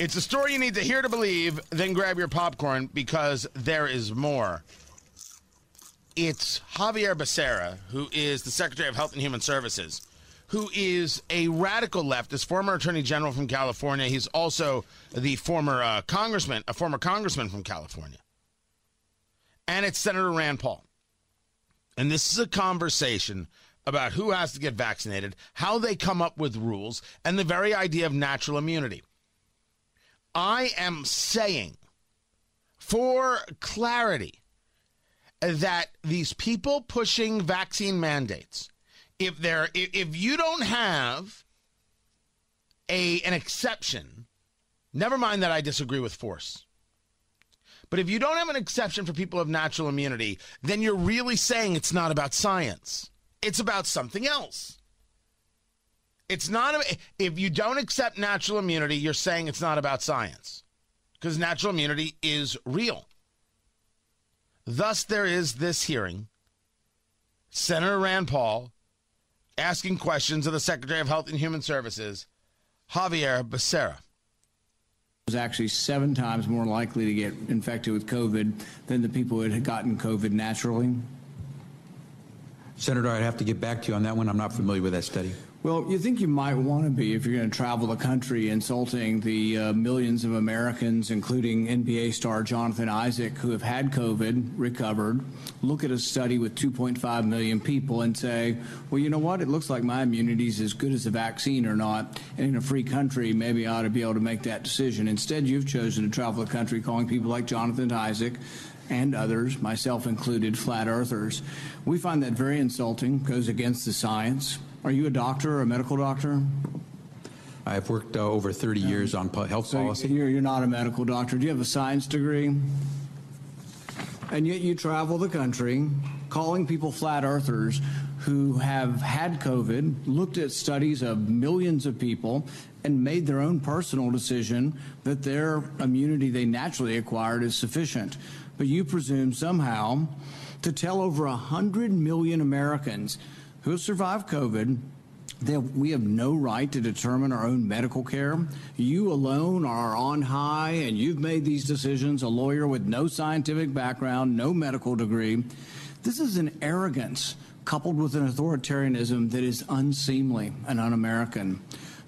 It's a story you need to hear to believe, then grab your popcorn because there is more. It's Xavier Becerra, who is the Secretary of Health and Human Services, who is a radical leftist, former Attorney General from California. He's also the former uh, congressman, a former congressman from California. And it's Senator Rand Paul. And this is a conversation about who has to get vaccinated, how they come up with rules, and the very idea of natural immunity. I am saying, for clarity, that these people pushing vaccine mandates, if they're if you don't have a an exception, never mind that I disagree with force. But if you don't have an exception for people of natural immunity, then you're really saying it's not about science. It's about something else. It's not, if you don't accept natural immunity, you're saying it's not about science because natural immunity is real. Thus, there is this hearing. Senator Rand Paul asking questions of the Secretary of Health and Human Services, Xavier Becerra was actually seven times more likely to get infected with COVID than the people who had gotten COVID naturally. Senator, I'd have to get back to you on that one. I'm not familiar with that study. Well, you think you might want to be if you're going to travel the country insulting the uh, millions of Americans, including NBA star Jonathan Isaac, who have had COVID, recovered, look at a study with 2.5 million people and say, well, you know what? It looks like my immunity is as good as a vaccine or not. And in a free country, maybe I ought to be able to make that decision. Instead, you've chosen to travel the country calling people like Jonathan Isaac and others, myself included, flat earthers. We find that very insulting, goes against the science. Are you a doctor or a medical doctor? I've worked uh, over 30 years on health so policy. You're, you're not a medical doctor. Do you have a science degree? And yet you travel the country calling people flat earthers who have had COVID, looked at studies of millions of people, and made their own personal decision that their immunity they naturally acquired is sufficient. But you presume somehow to tell over 100 million Americans who have survived COVID we have no right to determine our own medical care. You alone are on high, and you've made these decisions, a lawyer with no scientific background, no medical degree. This is an arrogance coupled with an authoritarianism that is unseemly and un American.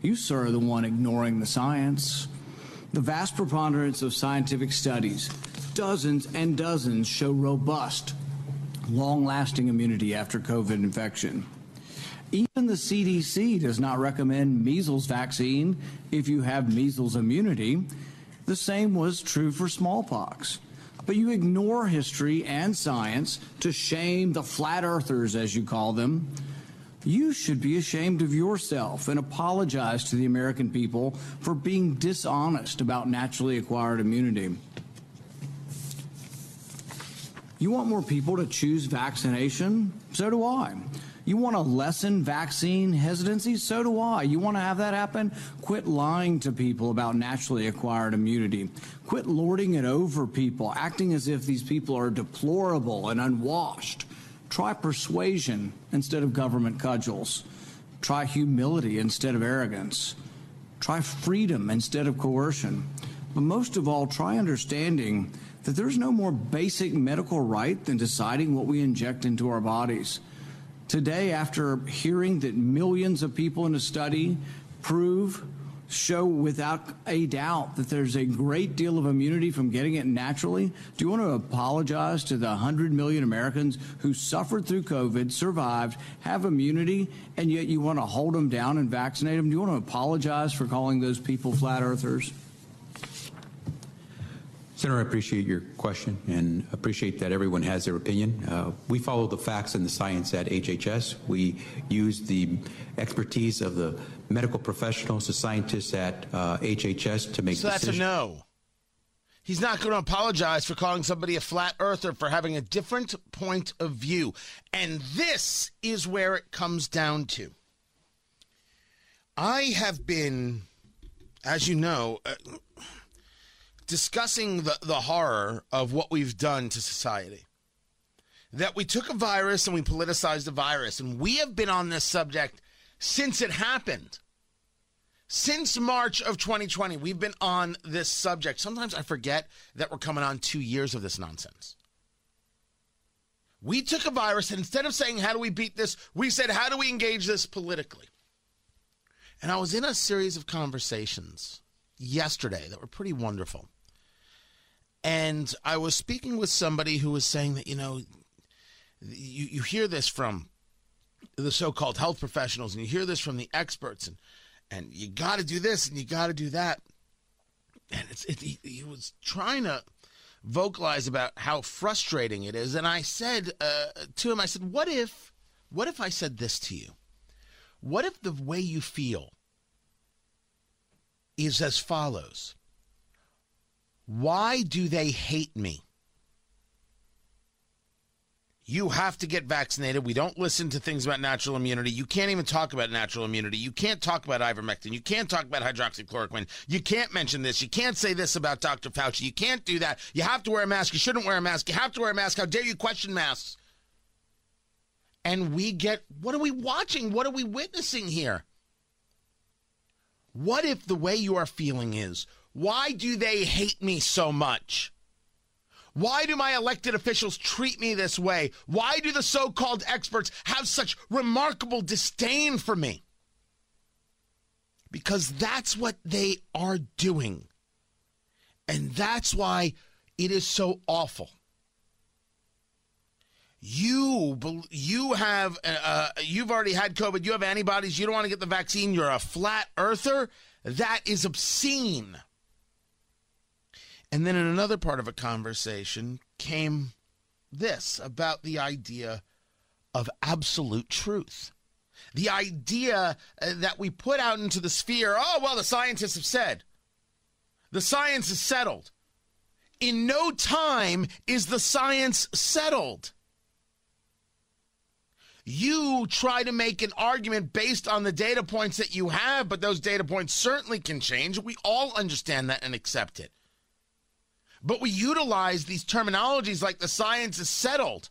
You, sir, are the one ignoring the science. The vast preponderance of scientific studies, dozens and dozens, show robust long lasting immunity after COVID infection. Even the CDC does not recommend measles vaccine if you have measles immunity. The same was true for smallpox. But you ignore history and science to shame the flat earthers, as you call them. You should be ashamed of yourself and apologize to the American people for being dishonest about naturally acquired immunity. You want more people to choose vaccination? So do I. You want to lessen vaccine hesitancy? So do I. You want to have that happen? Quit lying to people about naturally acquired immunity. Quit lording it over people, acting as if these people are deplorable and unwashed. Try persuasion instead of government cudgels. Try humility instead of arrogance. Try freedom instead of coercion. But most of all, try understanding that there's no more basic medical right than deciding what we inject into our bodies. Today, after hearing that millions of people in a study prove, show without a doubt that there's a great deal of immunity from getting it naturally, do you want to apologize to the 100 million Americans who suffered through COVID, survived, have immunity, and yet you want to hold them down and vaccinate them? Do you want to apologize for calling those people flat earthers? Senator, I appreciate your question and appreciate that everyone has their opinion. Uh, we follow the facts and the science at HHS. We use the expertise of the medical professionals, the scientists at uh, HHS to make so decisions. that's a no. He's not going to apologize for calling somebody a flat earther for having a different point of view. And this is where it comes down to. I have been, as you know, uh, discussing the, the horror of what we've done to society. That we took a virus and we politicized the virus. And we have been on this subject since it happened. Since March of 2020, we've been on this subject. Sometimes I forget that we're coming on two years of this nonsense. We took a virus, and instead of saying, How do we beat this? we said, How do we engage this politically? And I was in a series of conversations yesterday that were pretty wonderful. And I was speaking with somebody who was saying that, you know, you, you hear this from the so-called health professionals and you hear this from the experts and and you got to do this and you got to do that. And it's it, he, he, was trying to vocalize about how frustrating it is. And i said uh, to him i said what if what if i said this to you? What if the way you feel is as follows why do they hate me you have to get vaccinated. We don't listen to things about natural immunity. You can't even talk about natural immunity. You can't talk about ivermectin. You can't talk about hydroxychloroquine. You can't mention this. You can't say this about Dr. Fauci. You can't do that. You have to wear a mask. You shouldn't wear a mask. You have to wear a mask. How dare you question masks? And we get what are we watching? What are we witnessing here? What if the way you are feeling is, why do they hate me so much? Why do my elected officials treat me this way? Why do the so called experts have such remarkable disdain for me? Because that's what they are doing. And that's why it is so awful. You you have uh, uh, you've already had COVID. You have antibodies. You don't want to get the vaccine. You're a flat earther. That is obscene. And then in another part of a conversation came this about the idea of absolute truth. The idea uh, that we put out into the sphere oh, well, the scientists have said. The science is settled. In no time is the science settled. You try to make an argument based on the data points that you have, but those data points certainly can change. We all understand that and accept it. But we utilize these terminologies like the science is settled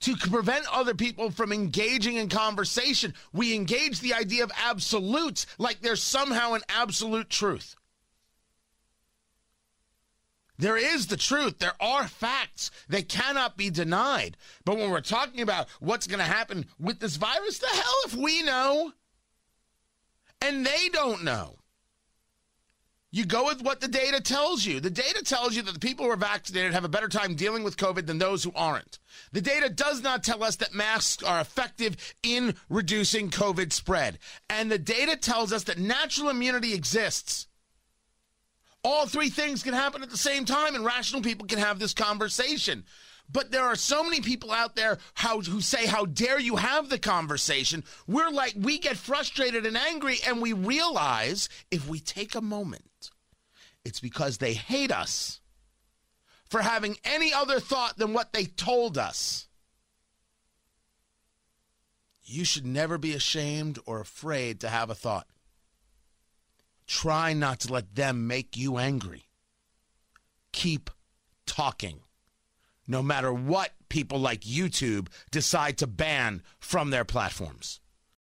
to prevent other people from engaging in conversation. We engage the idea of absolutes like there's somehow an absolute truth. There is the truth. There are facts. They cannot be denied. But when we're talking about what's going to happen with this virus, the hell if we know? And they don't know. You go with what the data tells you. The data tells you that the people who are vaccinated have a better time dealing with COVID than those who aren't. The data does not tell us that masks are effective in reducing COVID spread. And the data tells us that natural immunity exists. All three things can happen at the same time, and rational people can have this conversation. But there are so many people out there how, who say, How dare you have the conversation? We're like, we get frustrated and angry, and we realize if we take a moment it's because they hate us for having any other thought than what they told us. You should never be ashamed or afraid to have a thought. Try not to let them make you angry. Keep talking, no matter what people like YouTube decide to ban from their platforms.